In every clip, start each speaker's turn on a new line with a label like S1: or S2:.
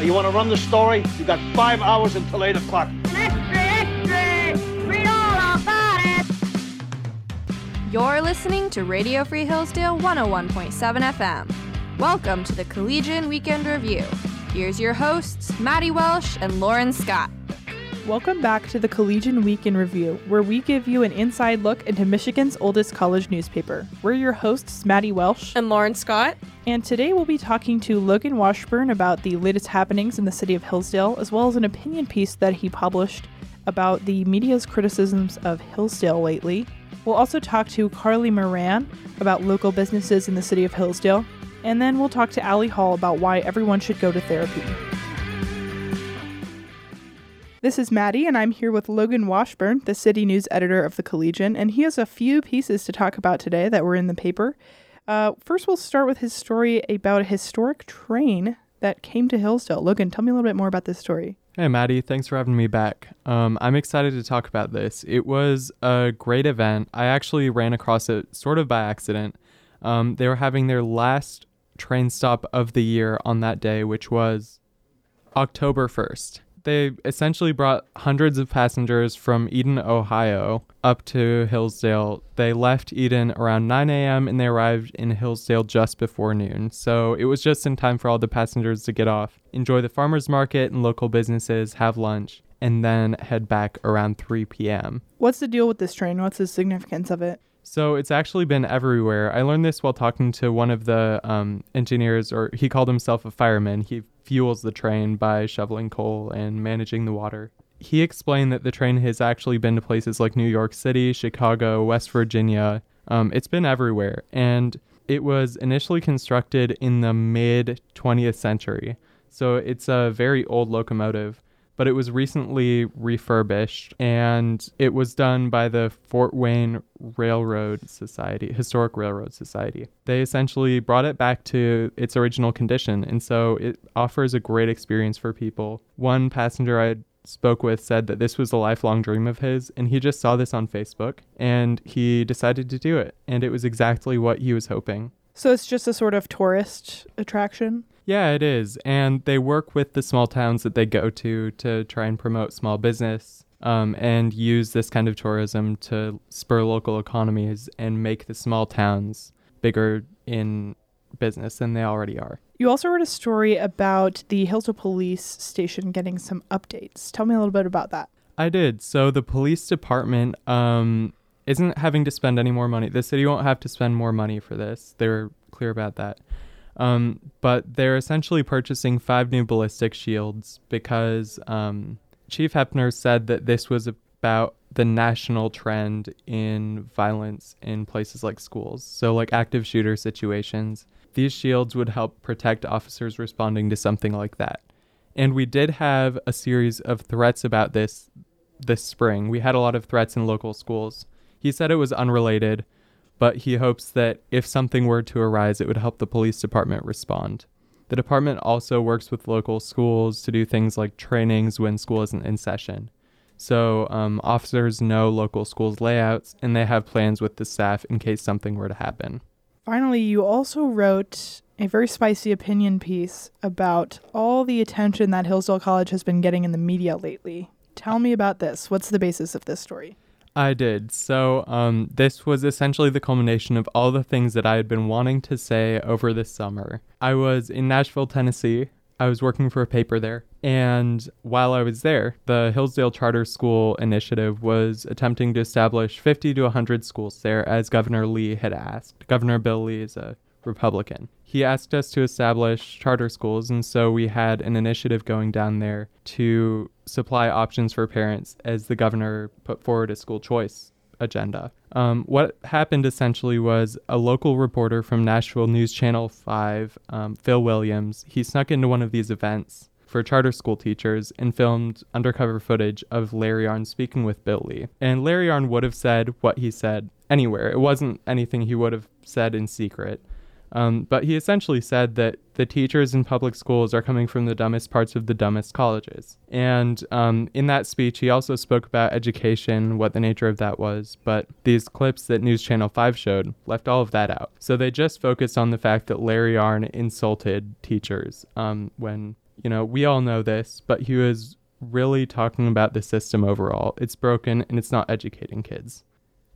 S1: You want to run the story? You got five hours until 8 o'clock.
S2: Extra, extra! Read all about it!
S3: You're listening to Radio Free Hillsdale 101.7 FM. Welcome to the Collegian Week in Review. Here's your hosts, Maddy Welsh and Lauren Scott.
S4: Welcome back to the Collegian Week in Review, where we give you an inside look into Michigan's oldest college newspaper. We're your hosts, Maddy Welsh.
S5: And Lauren Scott.
S4: And today we'll be talking to Logan Washburn about the latest happenings in the city of Hillsdale, as well as an opinion piece that he published about the media's criticisms of Hillsdale lately. We'll also talk to Carly Moran about local businesses in the city of Hillsdale. And then we'll talk to Ally Hall about why everyone should go to therapy. This is Maddy, and I'm here with Logan Washburn, the city news editor of the Collegian, and he has a few pieces to talk about today that were in the paper. Uh, first, we'll start with his story about a historic train that came to Hillsdale. Logan, tell me a little bit more about this story.
S6: Hey, Maddy, thanks for having me back. Um, I'm excited to talk about this. It was a great event. I actually ran across it sort of by accident. Um, they were having their last train stop of the year on that day, which was October 1st they essentially brought hundreds of passengers from Edon, Ohio, up to Hillsdale. They left Edon around 9 a.m. and they arrived in Hillsdale just before noon. So it was just in time for all the passengers to get off, enjoy the farmers market and local businesses, have lunch, and then head back around 3 p.m.
S4: What's the deal with this train? What's the significance of it?
S6: So it's actually been everywhere. I learned this while talking to one of the um, engineers, or he called himself a fireman. He fuels the train by shoveling coal and managing the water. He explained that the train has actually been to places like New York City, Chicago, West Virginia. Um, it's been everywhere. And it was initially constructed in the mid 20th century. So it's a very old locomotive but it was recently refurbished and it was done by the Fort Wayne Railroad Society, Historic Railroad Society. They essentially brought it back to its original condition and so it offers a great experience for people. One passenger I spoke with said that this was a lifelong dream of his and he just saw this on Facebook and he decided to do it and it was exactly what he was hoping.
S4: So it's just a sort of tourist attraction?
S6: Yeah, it is. And they work with the small towns that they go to to try and promote small business um, and use this kind of tourism to spur local economies and make the small towns bigger in business than they already are.
S4: You also wrote a story about the Hillsdale Police Station getting some updates. Tell me a little bit about that.
S6: I did. So the police department um, isn't having to spend any more money. The city won't have to spend more money for this. They're clear about that. Um, but they're essentially purchasing five new ballistic shields because um, Chief Hephner said that this was about the national trend in violence in places like schools. So, like active shooter situations. These shields would help protect officers responding to something like that. And we did have a series of threats about this this spring. We had a lot of threats in local schools. He said it was unrelated, but he hopes that if something were to arise, it would help the police department respond. The department also works with local schools to do things like trainings when school isn't in session. So um, officers know local schools' layouts and they have plans with the staff in case something were to happen.
S4: Finally, you also wrote a very spicy opinion piece about all the attention that Hillsdale College has been getting in the media lately. Tell me about this. What's the basis of this story?
S6: I did. So, um, this was essentially the culmination of all the things that I had been wanting to say over the summer. I was in Nashville, Tennessee. I was working for a paper there. And while I was there, the Hillsdale Charter School Initiative was attempting to establish 50 to 100 schools there, as Governor Lee had asked. Governor Bill Lee is a Republican. He asked us to establish charter schools, and so we had an initiative going down there to supply options for parents as the governor put forward a school choice agenda. Um, what happened essentially was a local reporter from Nashville News Channel 5, um, Phil Williams, he snuck into one of these events for charter school teachers and filmed undercover footage of Larry Arnn speaking with Bill Lee. And Larry Arnn would have said what he said anywhere. It wasn't anything he would have said in secret. Um, but he essentially said that the teachers in public schools are coming from the dumbest parts of the dumbest colleges. And um, in that speech, he also spoke about education, what the nature of that was. But these clips that News Channel 5 showed left all of that out. So they just focused on the fact that Larry Arnn insulted teachers um, when you know, we all know this, but he was really talking about the system overall. It's broken and it's not educating kids.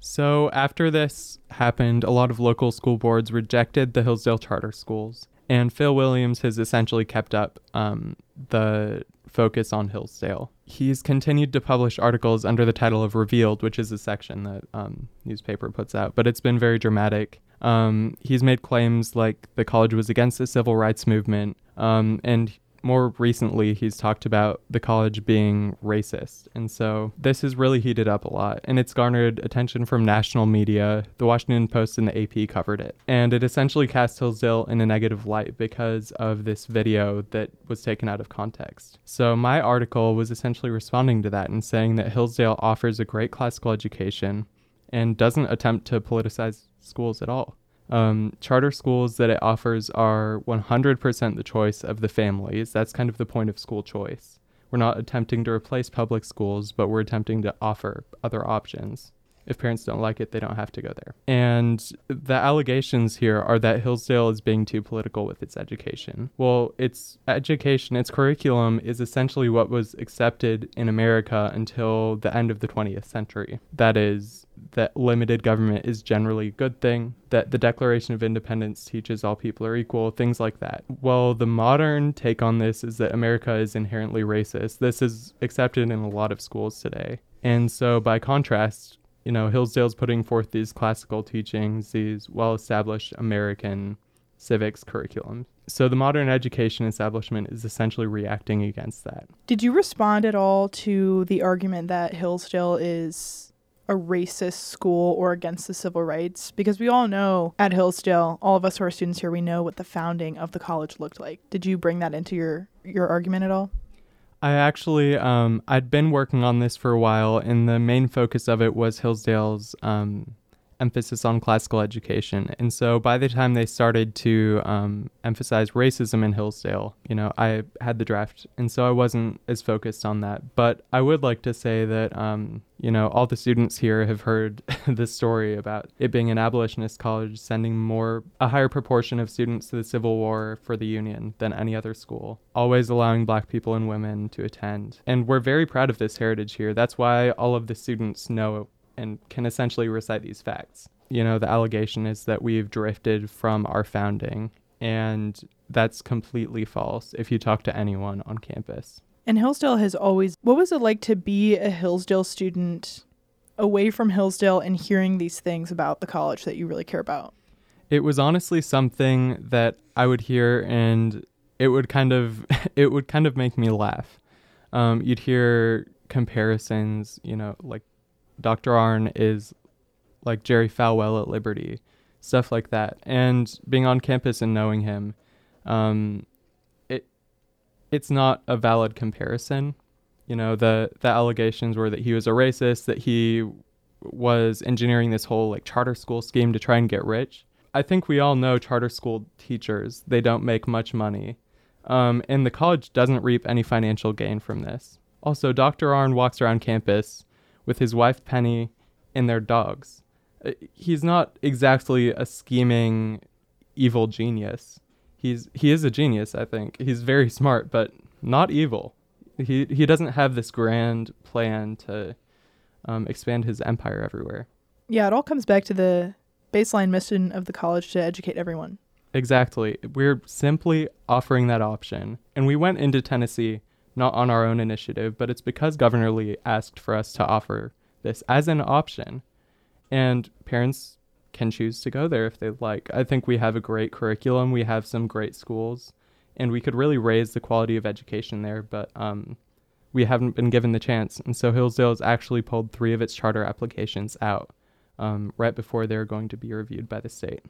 S6: So, after this happened, a lot of local school boards rejected the Hillsdale charter schools, and Phil Williams has essentially kept up um, the focus on Hillsdale. He's continued to publish articles under the title of Revealed, which is a section that um, newspaper puts out, but it's been very dramatic. Um, he's made claims like the college was against the civil rights movement, um, and more recently, he's talked about the college being racist. And so this has really heated up a lot. And it's garnered attention from national media. The Washington Post and the AP covered it. And it essentially cast Hillsdale in a negative light because of this video that was taken out of context. So my article was essentially responding to that and saying that Hillsdale offers a great classical education and doesn't attempt to politicize schools at all. Um, charter schools that it offers are 100% the choice of the families. That's kind of the point of school choice. We're not attempting to replace public schools, but we're attempting to offer other options. If parents don't like it, they don't have to go there. And the allegations here are that Hillsdale is being too political with its education. Well, its education, its curriculum is essentially what was accepted in America until the end of the 20th century. That is, that limited government is generally a good thing, that the Declaration of Independence teaches all people are equal, things like that. Well, the modern take on this is that America is inherently racist. This is accepted in a lot of schools today. And so, by contrast, you know, Hillsdale's putting forth these classical teachings, these well established American civics curriculum. So the modern education establishment is essentially reacting against that.
S4: Did you respond at all to the argument that Hillsdale is a racist school or against the civil rights? Because we all know at Hillsdale, all of us who are students here, we know what the founding of the college looked like. Did you bring that into your your argument at all?
S6: I actually, um, I'd been working on this for a while, and the main focus of it was Hillsdale's um, emphasis on classical education. And so by the time they started to um, emphasize racism in Hillsdale, you know, I had the draft. And so I wasn't as focused on that. But I would like to say that, um, you know, all the students here have heard this story about it being an abolitionist college sending more, a higher proportion of students to the Civil War for the Union than any other school, always allowing black people and women to attend. And we're very proud of this heritage here. That's why all of the students know and can essentially recite these facts. You know, the allegation is that we've drifted from our founding, and that's completely false if you talk to anyone on campus.
S4: And Hillsdale has always, what was it like to be a Hillsdale student away from Hillsdale and hearing these things about the college that you really care about?
S6: It was honestly something that I would hear and it would kind of it would kind of make me laugh. Um, you'd hear comparisons, you know, like Dr. Arnn is like Jerry Falwell at Liberty, stuff like that. And being on campus and knowing him, um, it it's not a valid comparison. You know, the the allegations were that he was a racist, that he was engineering this whole like charter school scheme to try and get rich. I think we all know charter school teachers, they don't make much money. Um, and the college doesn't reap any financial gain from this. Also, Dr. Arnn walks around campus with his wife Penny and their dogs. Uh, he's not exactly a scheming evil genius. He's he is a genius, I think. He's very smart, but not evil. He he doesn't have this grand plan to um, expand his empire everywhere.
S4: Yeah, it all comes back to the baseline mission of the college to educate everyone.
S6: Exactly. We're simply offering that option. And we went into Tennessee not on our own initiative, but it's because Governor Lee asked for us to offer this as an option. And parents can choose to go there if they like. I think we have a great curriculum, we have some great schools, and we could really raise the quality of education there, but um, we haven't been given the chance. And so Hillsdale has actually pulled three of its charter applications out um, right before they're going to be reviewed by the state.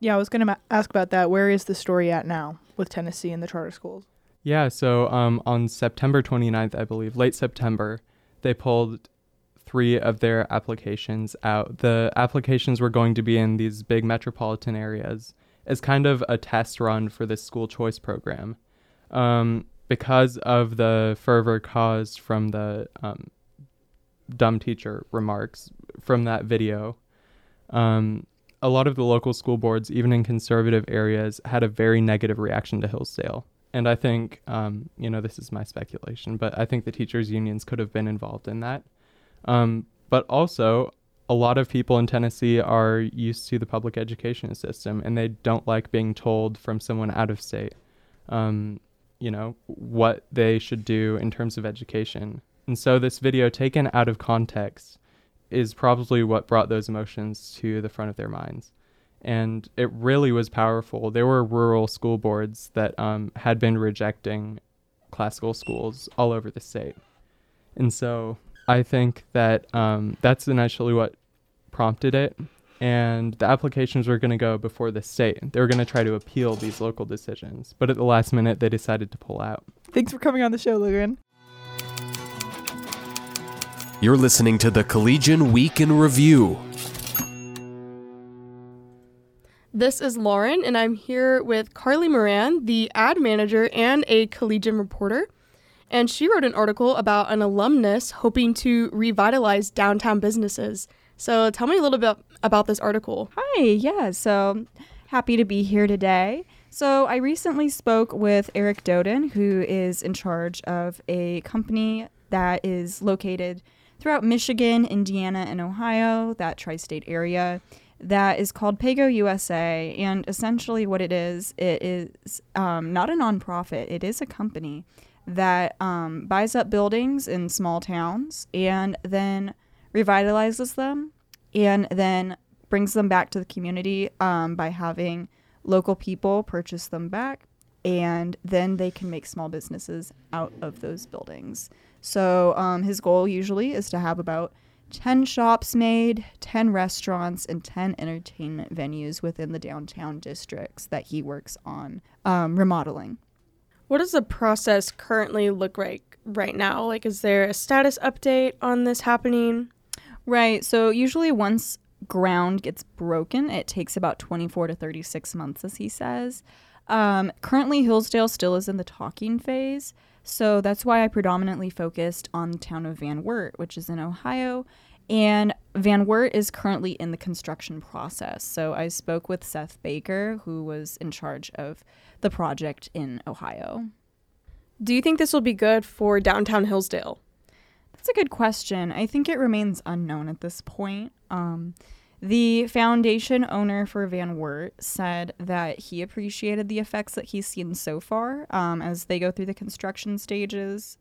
S4: Yeah, I was going to ma- ask about that. Where is the story at now with Tennessee and the charter schools?
S6: Yeah, so um, on September 29th, I believe, late September, they pulled three of their applications out. The applications were going to be in these big metropolitan areas as kind of a test run for this school choice program. Um, because of the fervor caused from the um, dumb teacher remarks from that video, um, a lot of the local school boards, even in conservative areas, had a very negative reaction to Hillsdale And I think, um, you know, this is my speculation, but I think the teachers' unions could have been involved in that. Um, but also, a lot of people in Tennessee are used to the public education system and they don't like being told from someone out of state, um, you know, what they should do in terms of education. And so, this video taken out of context is probably what brought those emotions to the front of their minds. And it really was powerful. There were rural school boards that um, had been rejecting classical schools all over the state. And so I think that um, that's initially what prompted it. And the applications were going to go before the state. They were going to try to appeal these local decisions. But at the last minute, they decided to pull out.
S4: Thanks for coming on the show, Logan.
S5: You're listening to the Collegian Week in Review.
S7: This is Lauren, and I'm here with Carly Moran, the ad manager and a Collegian reporter. And she wrote an article about an alumnus hoping to revitalize downtown businesses. So tell me a little bit about this article.
S8: Hi, yeah, so happy to be here today. So I recently spoke with Eric Doden, who is in charge of a company that is located throughout Michigan, Indiana, and Ohio, that tri state area, that is called Pago USA. And essentially, what it is, it is um, not a nonprofit, it is a company that um, buys up buildings in small towns and then revitalizes them and then brings them back to the community um, by having local people purchase them back and then they can make small businesses out of those buildings. So um, his goal usually is to have about 10 shops made, 10 restaurants, and 10 entertainment venues within the downtown districts that he works on um, remodeling.
S7: What does the process currently look like right now? Like, is there a status update on this happening?
S8: Right. So, usually, once ground gets broken, it takes about 24 to 36 months, as he says. Um, currently, Hillsdale still is in the talking phase. So that's why I predominantly focused on the town of Van Wert, which is in Ohio. And Van Wert is currently in the construction process. So I spoke with Seth Baker, who was in charge of the project in Ohio.
S7: Do you think this will be good for downtown Hillsdale?
S8: That's a good question. I think it remains unknown at this point. Um, the foundation owner for Van Wert said that he appreciated the effects that he's seen so far um, as they go through the construction stages.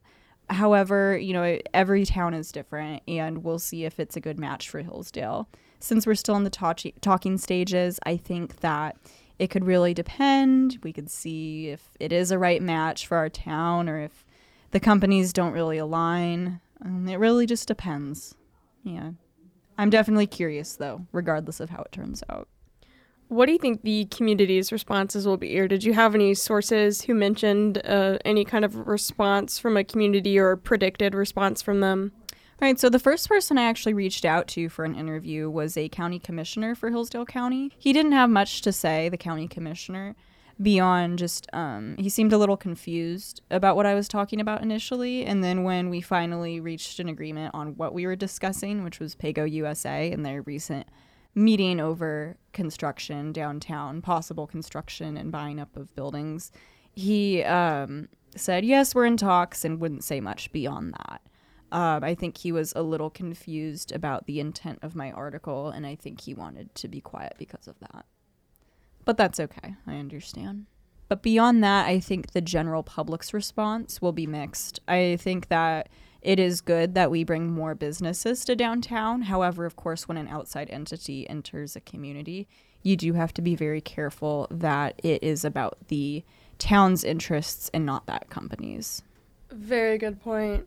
S8: However, you know, every town is different, and we'll see if it's a good match for Hillsdale. Since we're still in the talk- talking stages, I think that it could really depend. We could see if it is a right match for our town or if the companies don't really align. Um, it really just depends. Yeah. I'm definitely curious, though, regardless of how it turns out.
S7: What do you think the community's responses will be? Or did you have any sources who mentioned uh, any kind of response from a community or predicted response from them?
S8: Right. So the first person I actually reached out to for an interview was a county commissioner for Hillsdale County. He didn't have much to say, the county commissioner, beyond just um, he seemed a little confused about what I was talking about initially. And then when we finally reached an agreement on what we were discussing, which was Pago USA and their recent meeting over construction downtown, possible construction and buying up of buildings, he um, said, Yes, we're in talks and wouldn't say much beyond that. Um, I think he was a little confused about the intent of my article, and I think he wanted to be quiet because of that. But that's okay. I understand. But beyond that, I think the general public's response will be mixed. I think that it is good that we bring more businesses to downtown. However, of course, when an outside entity enters a community, you do have to be very careful that it is about the town's interests and not that company's.
S7: Very good point.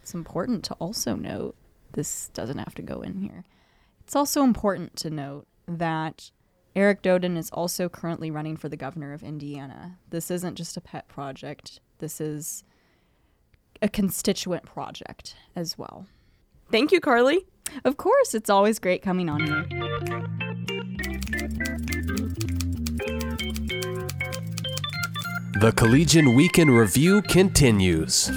S8: It's important to also note this doesn't have to go in here. It's also important to note that Eric Doden is also currently running for the governor of Indiana. This isn't just a pet project, this is a constituent project as well.
S7: Thank you, Carly.
S8: Of course, it's always great coming on here.
S5: The Collegian Week in Review continues.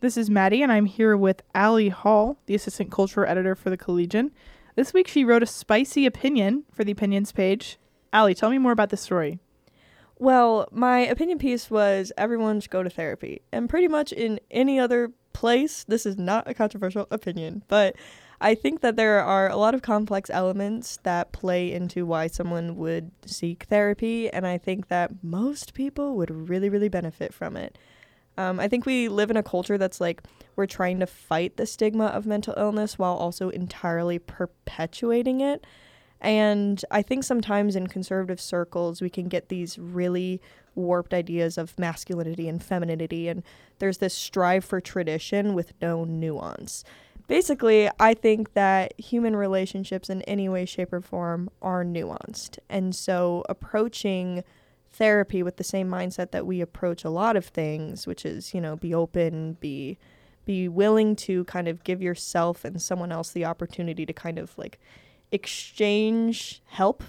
S4: This is Maddy, and I'm here with Ally Hall, the assistant culture editor for the Collegian. This week, she wrote a spicy opinion for the opinions page. Ally, tell me more about this story.
S9: Well, my opinion piece was everyone should go to therapy. And pretty much in any other place, this is not a controversial opinion, but I think that there are a lot of complex elements that play into why someone would seek therapy, and I think that most people would really, really benefit from it. Um, I think we live in a culture that's like we're trying to fight the stigma of mental illness while also entirely perpetuating it. And I think sometimes in conservative circles, we can get these really warped ideas of masculinity and femininity, and there's this strive for tradition with no nuance. Basically, I think that human relationships in any way, shape, or form are nuanced. And so approaching therapy with the same mindset that we approach a lot of things, which is, you know, be open, be be willing to kind of give yourself and someone else the opportunity to kind of like exchange help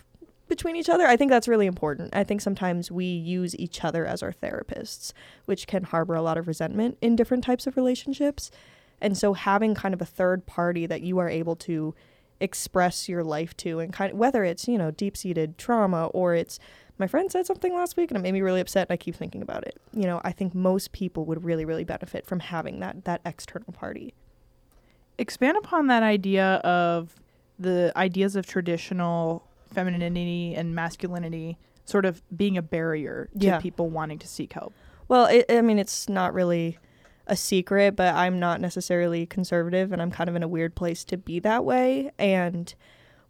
S9: between each other. I think that's really important. I think sometimes we use each other as our therapists, which can harbor a lot of resentment in different types of relationships. And so having kind of a third party that you are able to express your life to and kind of whether it's, you know, deep-seated trauma or it's my friend said something last week and it made me really upset and I keep thinking about it. You know, I think most people would really really benefit from having that that external party.
S4: Expand upon that idea of the ideas of traditional femininity and masculinity sort of being a barrier to
S9: Yeah.
S4: people wanting to seek help.
S9: Well, it, I mean, it's not really a secret, but I'm not necessarily conservative and I'm kind of in a weird place to be that way. And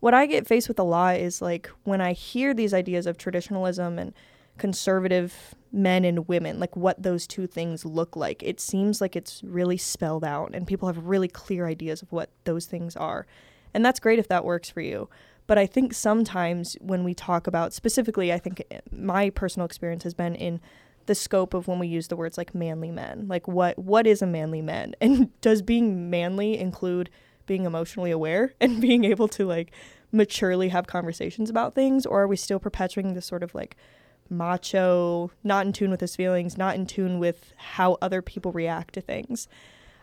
S9: what I get faced with a lot is like when I hear these ideas of traditionalism and conservative men and women, like what those two things look like, it seems like it's really spelled out and people have really clear ideas of what those things are. And that's great if that works for you. But I think sometimes when we talk about specifically, I think eh, my personal experience has been in the scope of when we use the words like manly men. Like what what is a manly man? And does being manly include being emotionally aware and being able to like maturely have conversations about things or are we still perpetuating this sort of like macho, not in tune with his feelings, not in tune with how other people react to things?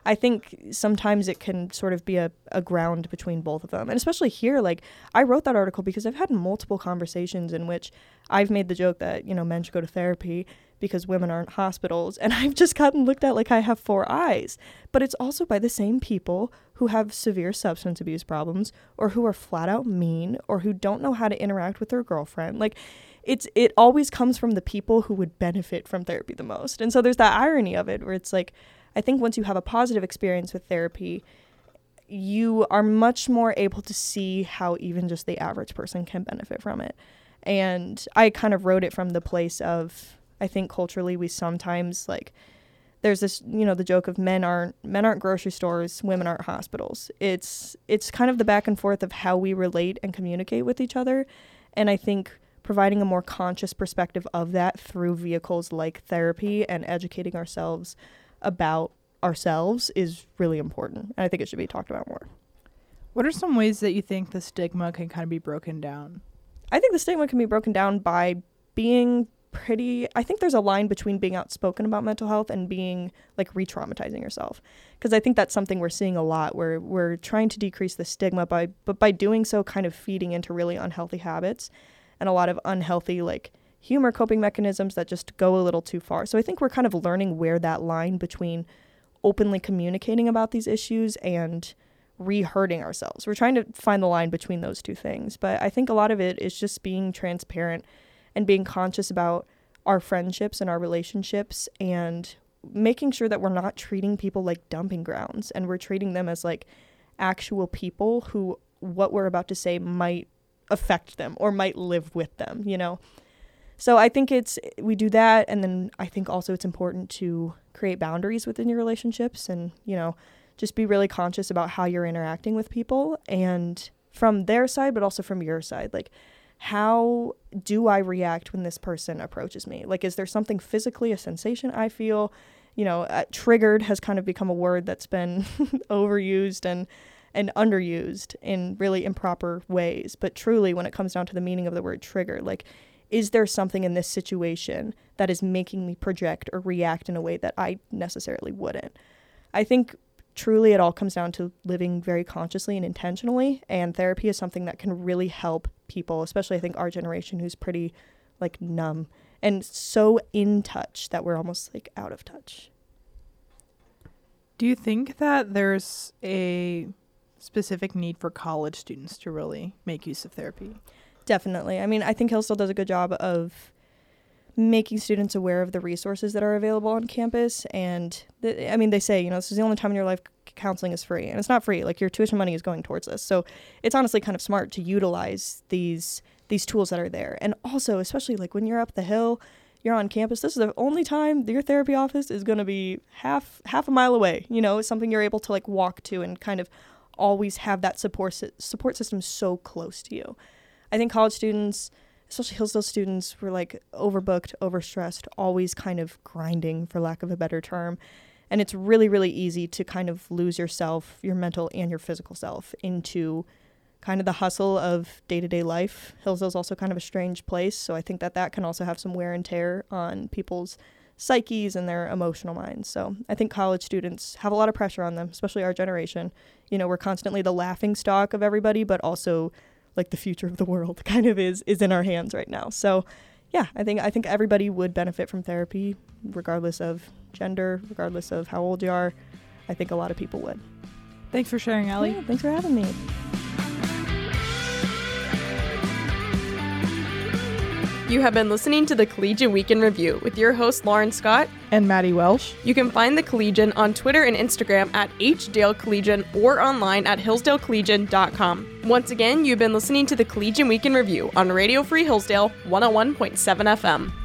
S9: I think sometimes it can sort of be a, a ground between both of them. And especially here, like I wrote that article because I've had multiple conversations in which I've made the joke that, you know, men should go to therapy because women aren't hospitals. And I've just gotten looked at like I have four eyes. But it's also by the same people who have severe substance abuse problems or who are flat out mean or who don't know how to interact with their girlfriend. Like it's it always comes from the people who would benefit from therapy the most. And so there's that irony of it where it's like I think once you have a positive experience with therapy, you are much more able to see how even just the average person can benefit from it. And I kind of wrote it from the place of I think culturally we sometimes like there's this you know the joke of men aren't men aren't grocery stores, women aren't hospitals. It's it's kind of the back and forth of how we relate and communicate with each other. And I think providing a more conscious perspective of that through vehicles like therapy and educating ourselves about ourselves is really important. And I think it should be talked about more.
S4: What are some ways that you think the stigma can kind of be broken down?
S9: I think the stigma can be broken down by being pretty I think there's a line between being outspoken about mental health and being like re-traumatizing yourself because I think that's something we're seeing a lot where we're trying to decrease the stigma by but by doing so kind of feeding into really unhealthy habits and a lot of unhealthy like humor coping mechanisms that just go a little too far. So I think we're kind of learning where that line between openly communicating about these issues and re-hurting ourselves. We're trying to find the line between those two things, but I think a lot of it is just being transparent and being conscious about our friendships and our relationships and making sure that we're not treating people like dumping grounds and we're treating them as like actual people who what we're about to say might affect them or might live with them, you know. So I think it's we do that and then I think also it's important to create boundaries within your relationships and, you know, just be really conscious about how you're interacting with people and from their side but also from your side. Like how do I react when this person approaches me? Like is there something physically a sensation I feel? You know, uh, triggered has kind of become a word that's been overused and and underused in really improper ways. But truly, when it comes down to the meaning of the word trigger, like, is there something in this situation that is making me project or react in a way that I necessarily wouldn't? I think truly it all comes down to living very consciously and intentionally. And therapy is something that can really help people, especially I think our generation who's pretty like numb and so in touch that we're almost like out of touch.
S4: Do you think that there's a specific need for college students to really make use of therapy?
S9: Definitely. I mean, I think Hillsdale does a good job of making students aware of the resources that are available on campus. And I mean, they say, you know, this is the only time in your life counseling is free, and it's not free. Like your tuition money is going towards this, so it's honestly kind of smart to utilize these these tools that are there. And also, especially like when you're up the hill, you're on campus. This is the only time your therapy office is going to be half half a mile away. You know, something you're able to like walk to and kind of always have that support support system so close to you. I think college students especially Hillsdale students were like overbooked, overstressed, always kind of grinding, for lack of a better term. And it's really, really easy to kind of lose yourself, your mental and your physical self, into kind of the hustle of day to day life. Hillsdale's also kind of a strange place. So I think that that can also have some wear and tear on people's psyches and their emotional minds. So I think college students have a lot of pressure on them, especially our generation. You know, we're constantly the laughing stock of everybody, but also like the future of the world kind of is is in our hands right now. So yeah, I think I think everybody would benefit from therapy, regardless of gender, regardless of how old you are. I think a lot of people would.
S4: Thanks for sharing, Ally.
S9: Yeah, thanks for having me.
S7: You have been listening to the Collegian Week in Review with your host, Lauren Scott.
S4: And Maddy Welsh.
S7: You can find the Collegian on Twitter and Instagram at HDale Collegian or online at hillsdalecollegian.com. Once again, you've been listening to the Collegian Week in Review on Radio Free Hillsdale 101.7 FM.